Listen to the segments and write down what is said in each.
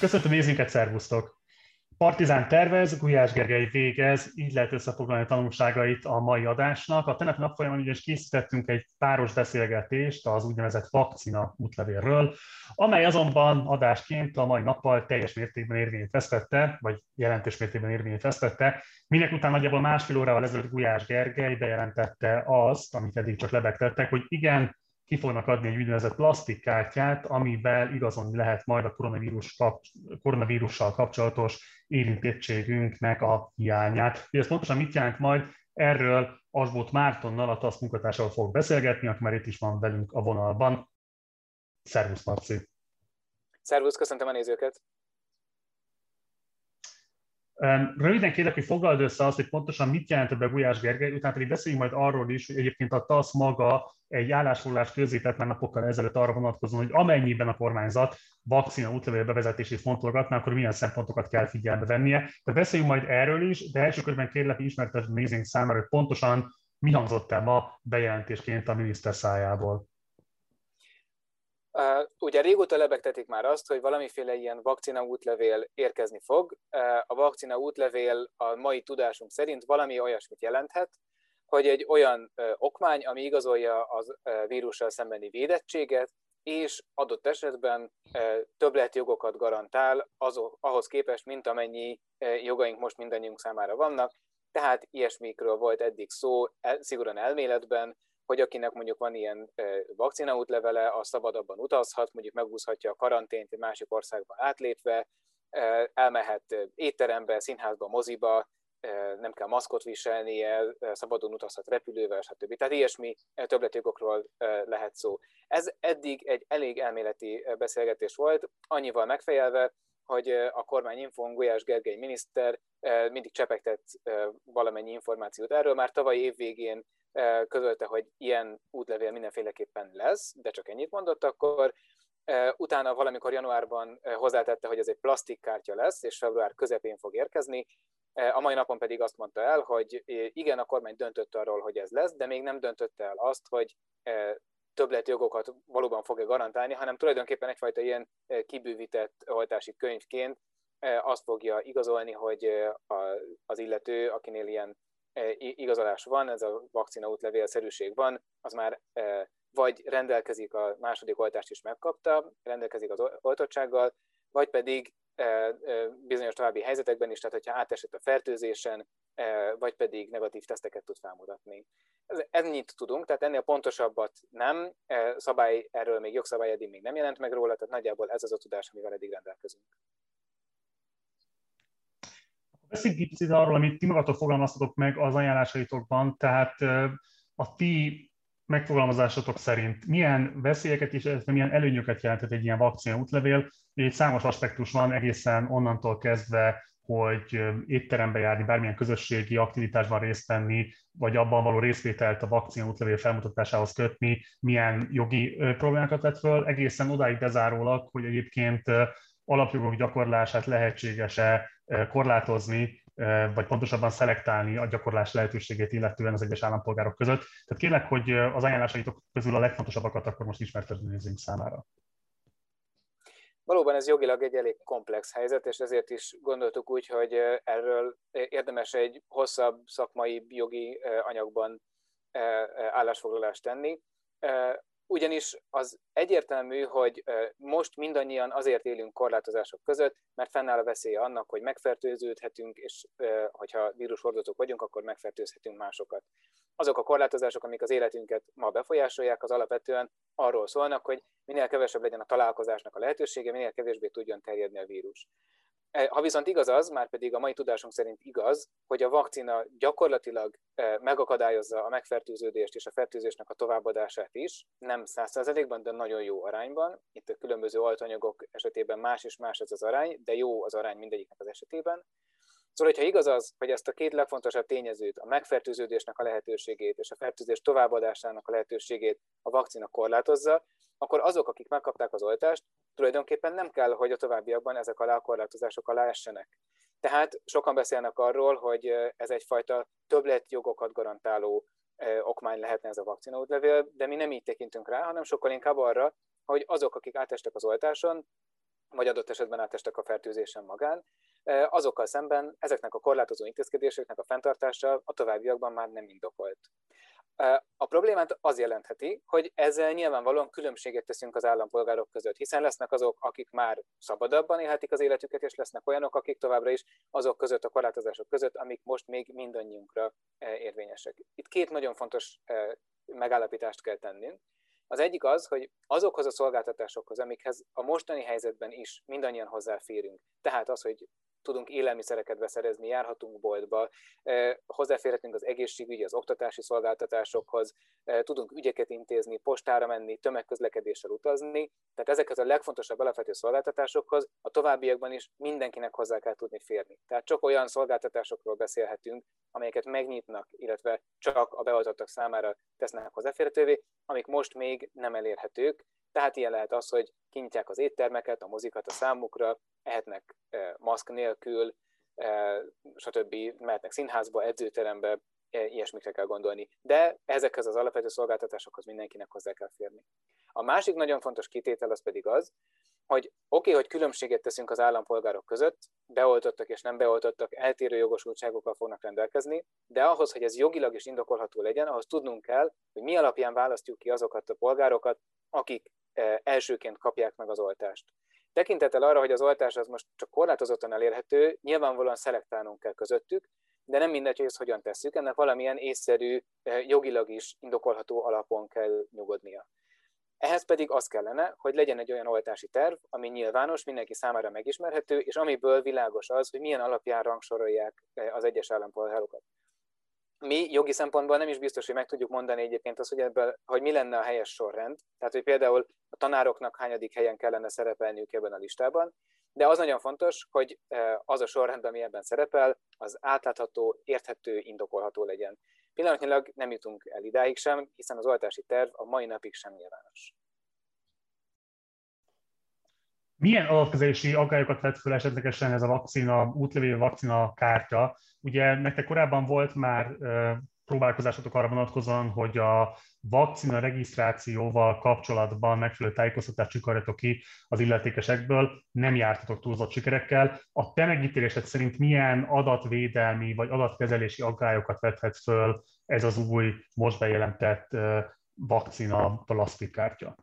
Köszöntöm nézőinket, szervusztok! Partizán tervez, Gulyás Gergely végez, így lehet összefoglalni a tanulságait a mai adásnak. A tenepi nap folyamán ugyanis készítettünk egy páros beszélgetést az úgynevezett vakcina útlevélről, amely azonban adásként a mai nappal teljes mértékben érvényét vesztette, vagy jelentős mértékben érvényét vesztette, minek után nagyjából másfél órával ezelőtt Gulyás Gergely bejelentette azt, amit eddig csak lebegtettek, hogy igen, ki fognak adni egy úgynevezett plastikkártyát, amivel igazolni lehet majd a koronavírus kap, koronavírussal kapcsolatos érintettségünknek a hiányát. Hogy ez pontosan mit jelent majd, erről Asbót Mártonnal, a TASZ munkatársával fog beszélgetni, aki már itt is van velünk a vonalban. Szervusz, Marci! Szervusz, köszöntöm a nézőket! Röviden kérlek, hogy foglald össze azt, hogy pontosan mit jelent be Gulyás Gergely, utána pedig beszéljünk majd arról is, hogy egyébként a TASZ maga egy állásfoglalást közzétett már napokkal ezelőtt arra vonatkozóan, hogy amennyiben a kormányzat vakcina útlevél bevezetését fontolgatná, akkor milyen szempontokat kell figyelembe vennie. Tehát beszéljünk majd erről is, de első körben kérlek, hogy ismertesd nézőink számára, hogy pontosan mi hangzott el ma bejelentésként a miniszter szájából. Ugye régóta lebegtetik már azt, hogy valamiféle ilyen vakcina útlevél érkezni fog. A vakcina útlevél a mai tudásunk szerint valami olyasmit jelenthet, hogy egy olyan okmány, ami igazolja az vírussal szembeni védettséget, és adott esetben többletjogokat garantál az, ahhoz képest, mint amennyi jogaink most mindannyiunk számára vannak. Tehát ilyesmikről volt eddig szó, szigorúan elméletben, hogy akinek mondjuk van ilyen vakcinaútlevele, az szabadabban utazhat, mondjuk megúszhatja a karantént egy másik országba átlépve, elmehet étterembe, színházba, moziba, nem kell maszkot viselnie, szabadon utazhat repülővel, stb. Tehát ilyesmi többletjogokról lehet szó. Ez eddig egy elég elméleti beszélgetés volt, annyival megfejelve, hogy a kormány infón Gulyás Gergely miniszter mindig csepegtett valamennyi információt erről. Már tavaly év végén közölte, hogy ilyen útlevél mindenféleképpen lesz, de csak ennyit mondott, akkor utána valamikor januárban hozzátette, hogy ez egy plastikkártya lesz, és február közepén fog érkezni. A mai napon pedig azt mondta el, hogy igen, a kormány döntött arról, hogy ez lesz, de még nem döntötte el azt, hogy többletjogokat valóban fogja garantálni, hanem tulajdonképpen egyfajta ilyen kibővített oltási könyvként azt fogja igazolni, hogy az illető, akinél ilyen igazolás van, ez a vakcina útlevélszerűség van, az már vagy rendelkezik a második oltást is megkapta, rendelkezik az oltottsággal, vagy pedig bizonyos további helyzetekben is, tehát hogyha átesett a fertőzésen, vagy pedig negatív teszteket tud felmutatni. Ennyit tudunk, tehát ennél pontosabbat nem, szabály, erről még jogszabály eddig még nem jelent meg róla, tehát nagyjából ez az a tudás, amivel eddig rendelkezünk. Beszéljünk egy picit arról, amit ti magatok fogalmaztatok meg az ajánlásaitokban, tehát a ti megfogalmazásotok szerint milyen veszélyeket és milyen előnyöket jelentett egy ilyen vakcina útlevél. Egy számos aspektus van egészen onnantól kezdve, hogy étterembe járni, bármilyen közösségi aktivitásban részt venni, vagy abban való részvételt a vakcina útlevél felmutatásához kötni, milyen jogi problémákat vett föl, egészen odáig bezárólag, hogy egyébként alapjogok gyakorlását lehetséges-e korlátozni, vagy pontosabban szelektálni a gyakorlás lehetőségét illetően az egyes állampolgárok között. Tehát kérlek, hogy az ajánlásaitok közül a legfontosabbakat akkor most ismerted nézzünk számára. Valóban ez jogilag egy elég komplex helyzet, és ezért is gondoltuk úgy, hogy erről érdemes egy hosszabb szakmai jogi anyagban állásfoglalást tenni ugyanis az egyértelmű, hogy most mindannyian azért élünk korlátozások között, mert fennáll a veszélye annak, hogy megfertőződhetünk, és hogyha vírushordozók vagyunk, akkor megfertőzhetünk másokat. Azok a korlátozások, amik az életünket ma befolyásolják, az alapvetően arról szólnak, hogy minél kevesebb legyen a találkozásnak a lehetősége, minél kevésbé tudjon terjedni a vírus. E, ha viszont igaz az, már pedig a mai tudásunk szerint igaz, hogy a vakcina gyakorlatilag e, megakadályozza a megfertőződést és a fertőzésnek a továbbadását is, nem 100%-ban, de nagyon jó arányban. Itt a különböző oltanyagok esetében más és más ez az arány, de jó az arány mindegyiknek az esetében. Szóval, hogyha igaz az, hogy ezt a két legfontosabb tényezőt, a megfertőződésnek a lehetőségét és a fertőzés továbbadásának a lehetőségét a vakcina korlátozza, akkor azok, akik megkapták az oltást, tulajdonképpen nem kell, hogy a továbbiakban ezek alá a korlátozások alá essenek. Tehát sokan beszélnek arról, hogy ez egyfajta többletjogokat garantáló okmány lehetne ez a vakcinaútlevél, de mi nem így tekintünk rá, hanem sokkal inkább arra, hogy azok, akik átestek az oltáson, vagy adott esetben átestek a fertőzésen magán, azokkal szemben ezeknek a korlátozó intézkedéseknek a fenntartása a továbbiakban már nem indokolt. A problémát az jelentheti, hogy ezzel nyilvánvalóan különbséget teszünk az állampolgárok között, hiszen lesznek azok, akik már szabadabban élhetik az életüket, és lesznek olyanok, akik továbbra is azok között, a korlátozások között, amik most még mindannyiunkra érvényesek. Itt két nagyon fontos megállapítást kell tennünk. Az egyik az, hogy azokhoz a szolgáltatásokhoz, amikhez a mostani helyzetben is mindannyian hozzáférünk, tehát az, hogy tudunk élelmiszereket beszerezni, járhatunk boltba, hozzáférhetünk az egészségügyi, az oktatási szolgáltatásokhoz, tudunk ügyeket intézni, postára menni, tömegközlekedéssel utazni. Tehát ezeket a legfontosabb alapvető szolgáltatásokhoz a továbbiakban is mindenkinek hozzá kell tudni férni. Tehát csak olyan szolgáltatásokról beszélhetünk, amelyeket megnyitnak, illetve csak a beoltottak számára tesznek hozzáférhetővé, amik most még nem elérhetők, tehát ilyen lehet az, hogy kinyitják az éttermeket, a mozikat a számukra, ehetnek maszk nélkül, stb. mehetnek színházba, edzőterembe, ilyesmikre kell gondolni. De ezekhez az alapvető szolgáltatásokhoz mindenkinek hozzá kell férni. A másik nagyon fontos kitétel az pedig az, hogy oké, okay, hogy különbséget teszünk az állampolgárok között, beoltottak és nem beoltottak eltérő jogosultságokkal fognak rendelkezni, de ahhoz, hogy ez jogilag is indokolható legyen, ahhoz tudnunk kell, hogy mi alapján választjuk ki azokat a polgárokat, akik elsőként kapják meg az oltást. Tekintettel arra, hogy az oltás az most csak korlátozottan elérhető, nyilvánvalóan szelektálnunk kell közöttük, de nem mindegy, hogy ezt hogyan tesszük, ennek valamilyen észszerű, jogilag is indokolható alapon kell nyugodnia. Ehhez pedig az kellene, hogy legyen egy olyan oltási terv, ami nyilvános, mindenki számára megismerhető, és amiből világos az, hogy milyen alapján rangsorolják az egyes állampolgárokat mi jogi szempontból nem is biztos, hogy meg tudjuk mondani egyébként azt, hogy, ebből, hogy mi lenne a helyes sorrend. Tehát, hogy például a tanároknak hányadik helyen kellene szerepelniük ebben a listában, de az nagyon fontos, hogy e, az a sorrend, ami ebben szerepel, az átlátható, érthető, indokolható legyen. Pillanatnyilag nem jutunk el idáig sem, hiszen az oltási terv a mai napig sem nyilvános. Milyen alapkezelési aggályokat vett föl esetlegesen ez a vakcina, útlevél vakcina kártya? Ugye nektek korábban volt már próbálkozásotok arra vonatkozóan, hogy a vakcina regisztrációval kapcsolatban megfelelő tájékoztatást csikarjatok ki az illetékesekből, nem jártatok túlzott sikerekkel. A te megítélésed szerint milyen adatvédelmi vagy adatkezelési aggályokat vethet föl ez az új, most bejelentett vakcina plasztikkártya?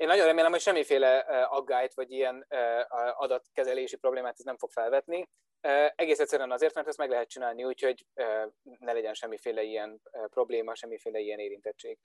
Én nagyon remélem, hogy semmiféle aggályt vagy ilyen adatkezelési problémát ez nem fog felvetni. Egész egyszerűen azért, mert ezt meg lehet csinálni úgy, hogy ne legyen semmiféle ilyen probléma, semmiféle ilyen érintettség.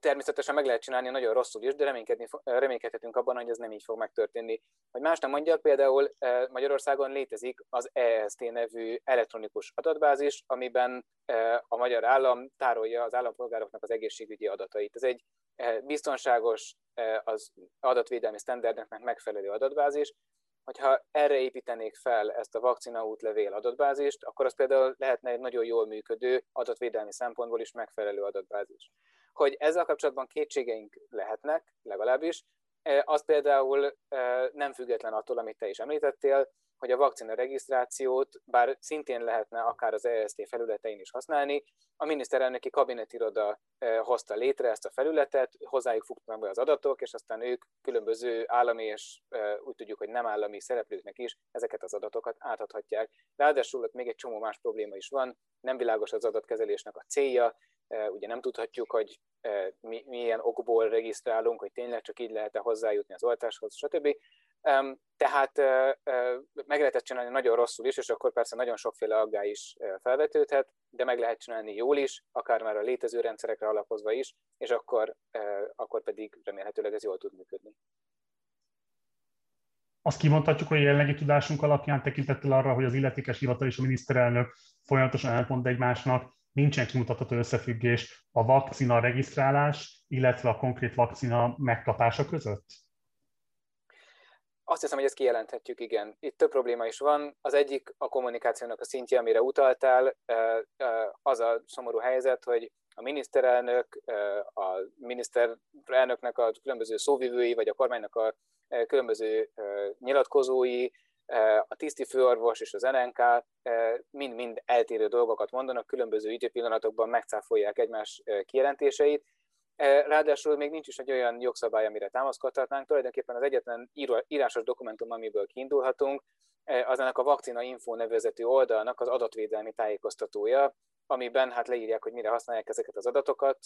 Természetesen meg lehet csinálni nagyon rosszul is, de reménykedni, reménykedhetünk abban, hogy ez nem így fog megtörténni. Hogy más nem mondjak, például Magyarországon létezik az EST nevű elektronikus adatbázis, amiben a magyar állam tárolja az állampolgároknak az egészségügyi adatait. Ez egy biztonságos, az adatvédelmi sztenderdeknek megfelelő adatbázis, hogyha erre építenék fel ezt a vakcina útlevél adatbázist, akkor az például lehetne egy nagyon jól működő adatvédelmi szempontból is megfelelő adatbázis. Hogy ezzel kapcsolatban kétségeink lehetnek, legalábbis, az például nem független attól, amit te is említettél, hogy a vakcina regisztrációt, bár szintén lehetne akár az EST felületein is használni, a miniszterelnöki kabinetiroda hozta létre ezt a felületet, hozzájuk fognak be az adatok, és aztán ők különböző állami és úgy tudjuk, hogy nem állami szereplőknek is ezeket az adatokat átadhatják. Ráadásul ott még egy csomó más probléma is van, nem világos az adatkezelésnek a célja, ugye nem tudhatjuk, hogy mi, milyen okból regisztrálunk, hogy tényleg csak így lehet-e hozzájutni az oltáshoz, stb. Tehát meg lehetett csinálni nagyon rosszul is, és akkor persze nagyon sokféle aggály is felvetődhet, de meg lehet csinálni jól is, akár már a létező rendszerekre alapozva is, és akkor, akkor pedig remélhetőleg ez jól tud működni. Azt kimondhatjuk, hogy a jelenlegi tudásunk alapján tekintettel arra, hogy az illetékes hivatal és a miniszterelnök folyamatosan elmond egymásnak, nincsen kimutatható összefüggés a vakcina regisztrálás, illetve a konkrét vakcina megkapása között? Azt hiszem, hogy ezt kijelenthetjük, igen. Itt több probléma is van. Az egyik a kommunikációnak a szintje, amire utaltál, az a szomorú helyzet, hogy a miniszterelnök, a miniszterelnöknek a különböző szóvivői, vagy a kormánynak a különböző nyilatkozói, a tiszti főorvos és az NNK mind-mind eltérő dolgokat mondanak, különböző időpillanatokban megcáfolják egymás kijelentéseit, Ráadásul még nincs is egy olyan jogszabály, amire támaszkodhatnánk. Tulajdonképpen az egyetlen írásos dokumentum, amiből kiindulhatunk, az ennek a Vakcina Info nevezetű oldalnak az adatvédelmi tájékoztatója, amiben hát leírják, hogy mire használják ezeket az adatokat,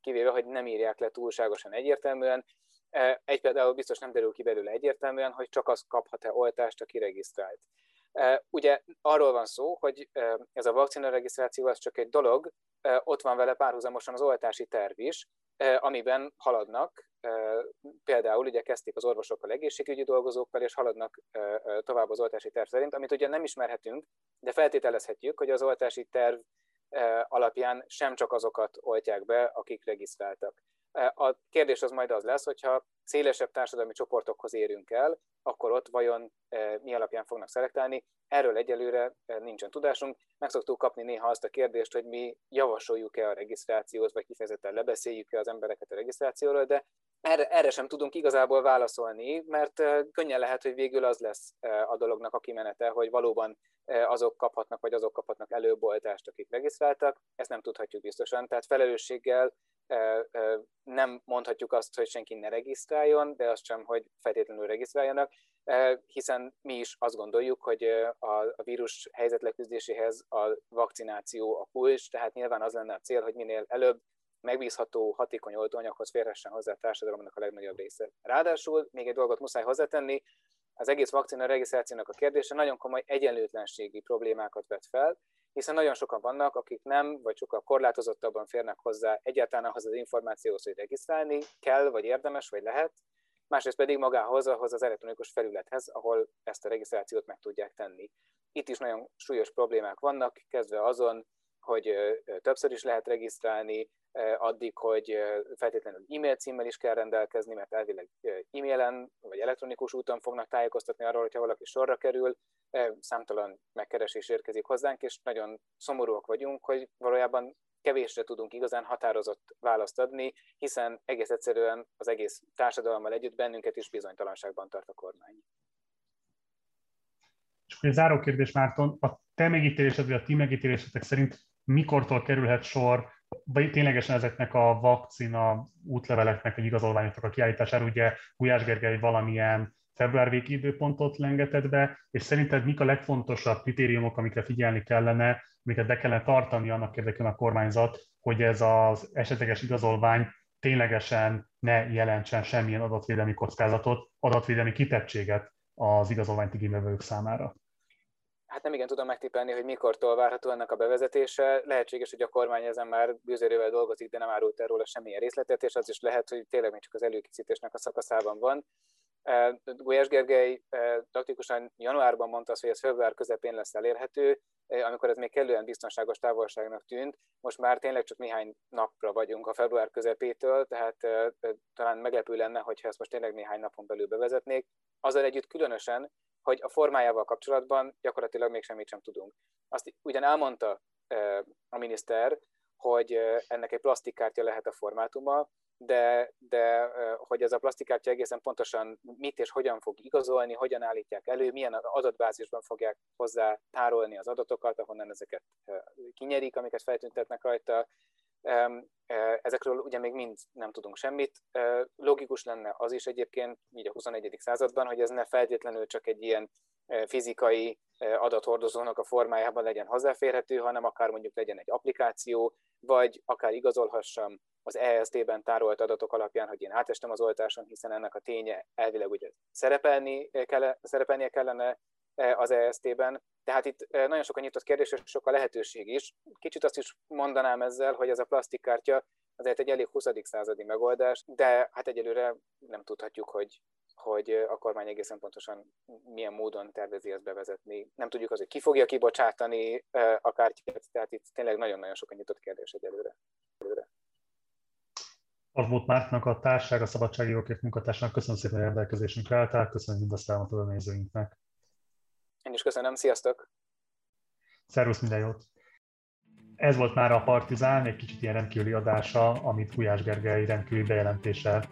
kivéve, hogy nem írják le túlságosan egyértelműen. Egy például biztos nem derül ki belőle egyértelműen, hogy csak az kaphat-e oltást, aki regisztrált. Ugye arról van szó, hogy ez a vakcina regisztráció az csak egy dolog, ott van vele párhuzamosan az oltási terv is, amiben haladnak, például ugye kezdték az orvosokkal, egészségügyi dolgozókkal, és haladnak tovább az oltási terv szerint, amit ugye nem ismerhetünk, de feltételezhetjük, hogy az oltási terv alapján sem csak azokat oltják be, akik regisztráltak. A kérdés az majd az lesz, hogyha szélesebb társadalmi csoportokhoz érünk el, akkor ott vajon mi alapján fognak szelektálni. Erről egyelőre nincsen tudásunk. Meg szoktuk kapni néha azt a kérdést, hogy mi javasoljuk-e a regisztrációt, vagy kifejezetten lebeszéljük-e az embereket a regisztrációról, de erre, erre sem tudunk igazából válaszolni, mert könnyen lehet, hogy végül az lesz a dolognak a kimenete, hogy valóban azok kaphatnak, vagy azok kaphatnak előbb oltást, akik regisztráltak. Ezt nem tudhatjuk biztosan. Tehát felelősséggel nem mondhatjuk azt, hogy senki ne regisztráljon, de azt sem, hogy feltétlenül regisztráljanak, hiszen mi is azt gondoljuk, hogy a vírus helyzet leküzdéséhez a vakcináció a kulcs, tehát nyilván az lenne a cél, hogy minél előbb megbízható, hatékony oltóanyaghoz férhessen hozzá a társadalomnak a legnagyobb része. Ráadásul még egy dolgot muszáj hozzátenni, az egész vakcina regisztrációnak a kérdése nagyon komoly egyenlőtlenségi problémákat vet fel, hiszen nagyon sokan vannak, akik nem, vagy sokkal korlátozottabban férnek hozzá egyáltalán ahhoz az információhoz, hogy regisztrálni kell, vagy érdemes, vagy lehet, másrészt pedig magához, ahhoz az elektronikus felülethez, ahol ezt a regisztrációt meg tudják tenni. Itt is nagyon súlyos problémák vannak, kezdve azon, hogy többször is lehet regisztrálni, addig, hogy feltétlenül e-mail címmel is kell rendelkezni, mert elvileg e-mailen vagy elektronikus úton fognak tájékoztatni arról, hogyha valaki sorra kerül, számtalan megkeresés érkezik hozzánk, és nagyon szomorúak vagyunk, hogy valójában kevésre tudunk igazán határozott választ adni, hiszen egész egyszerűen az egész társadalommal együtt bennünket is bizonytalanságban tart a kormány. És egy záró kérdés, Márton, a te vagy a ti megítélésetek szerint mikortól kerülhet sor vagy ténylegesen ezeknek a vakcina útleveleknek, vagy igazolványoknak a kiállítására, ugye Gulyás Gergely valamilyen február végi időpontot lengetett be, és szerinted mik a legfontosabb kritériumok, amikre figyelni kellene, amiket be kellene tartani annak érdekében a kormányzat, hogy ez az esetleges igazolvány ténylegesen ne jelentsen semmilyen adatvédelmi kockázatot, adatvédelmi kitettséget az igazolványt igénybevők számára? Hát nem igen tudom megtippelni, hogy mikortól várható ennek a bevezetése. Lehetséges, hogy a kormány ezen már bűzerővel dolgozik, de nem árult el róla semmilyen részletet, és az is lehet, hogy tényleg még csak az előkészítésnek a szakaszában van. Gulyás Gergely taktikusan januárban mondta azt, hogy ez február közepén lesz elérhető, amikor ez még kellően biztonságos távolságnak tűnt. Most már tényleg csak néhány napra vagyunk a február közepétől, tehát talán meglepő lenne, hogyha ezt most tényleg néhány napon belül bevezetnék. Azzal együtt különösen, hogy a formájával kapcsolatban gyakorlatilag még semmit sem tudunk. Azt ugyan elmondta a miniszter, hogy ennek egy plastikkártya lehet a formátuma, de, de hogy ez a plastikkártya egészen pontosan mit és hogyan fog igazolni, hogyan állítják elő, milyen adatbázisban fogják hozzá tárolni az adatokat, ahonnan ezeket kinyerik, amiket feltüntetnek rajta. Ezekről ugye még mind nem tudunk semmit. Logikus lenne az is egyébként, így a 21. században, hogy ez ne feltétlenül csak egy ilyen fizikai adathordozónak a formájában legyen hozzáférhető, hanem akár mondjuk legyen egy applikáció, vagy akár igazolhassam az EST-ben tárolt adatok alapján, hogy én átestem az oltáson, hiszen ennek a ténye elvileg ugye szerepelni kell, szerepelnie kellene az EST-ben. Tehát itt nagyon sok a nyitott kérdés, és sok a lehetőség is. Kicsit azt is mondanám ezzel, hogy ez a plastikkártya azért egy elég 20. századi megoldás, de hát egyelőre nem tudhatjuk, hogy, hogy a kormány egészen pontosan milyen módon tervezi ezt bevezetni. Nem tudjuk az, hogy ki fogja kibocsátani a kártyát, tehát itt tényleg nagyon-nagyon sok a nyitott kérdés egyelőre. Arvót Mártnak, a társág, a szabadságjogokért munkatársának köszönöm szépen, hogy rendelkezésünkre álltál, köszönöm mindazt a nézőinknek. Én is köszönöm, sziasztok! Szervusz, minden jót! Ez volt már a Partizán, egy kicsit ilyen rendkívüli adása, amit Gulyás Gergely rendkívüli bejelentése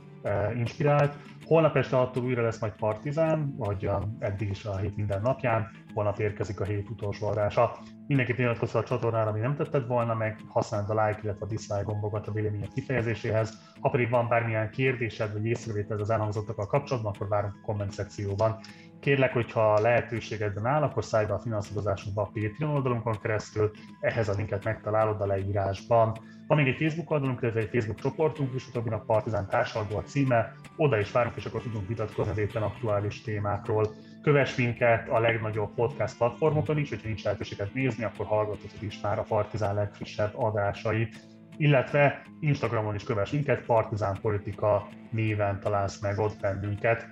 inspirált. Holnap este attól újra lesz majd Partizán, vagy eddig is a hét minden napján. holnap érkezik a hét utolsó adása. Mindenki iratkozz a csatornára, ami nem tetted volna, meg használd a like, illetve a dislike gombokat a vélemények kifejezéséhez. Ha pedig van bármilyen kérdésed vagy észrevételed az elhangzottakkal kapcsolatban, akkor várunk a komment szekcióban. Kérlek, hogyha lehetőségedben áll, akkor szállj be a finanszírozásunkba a Patreon oldalunkon keresztül, ehhez a linket megtalálod a leírásban. Van még egy Facebook oldalunk, illetve egy Facebook csoportunk is, a Partizán társadalma a címe, oda is várunk, és akkor tudunk vitatkozni az éppen aktuális témákról. Kövess minket a legnagyobb podcast platformokon is, hogyha nincs lehetőséget nézni, akkor hallgathatod is már a Partizán legfrissebb adásait illetve Instagramon is kövess minket, Partizán Politika néven találsz meg ott bennünket.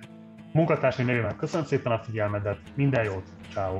Munkatársai nevében köszönöm szépen a figyelmedet, minden jót, ciao.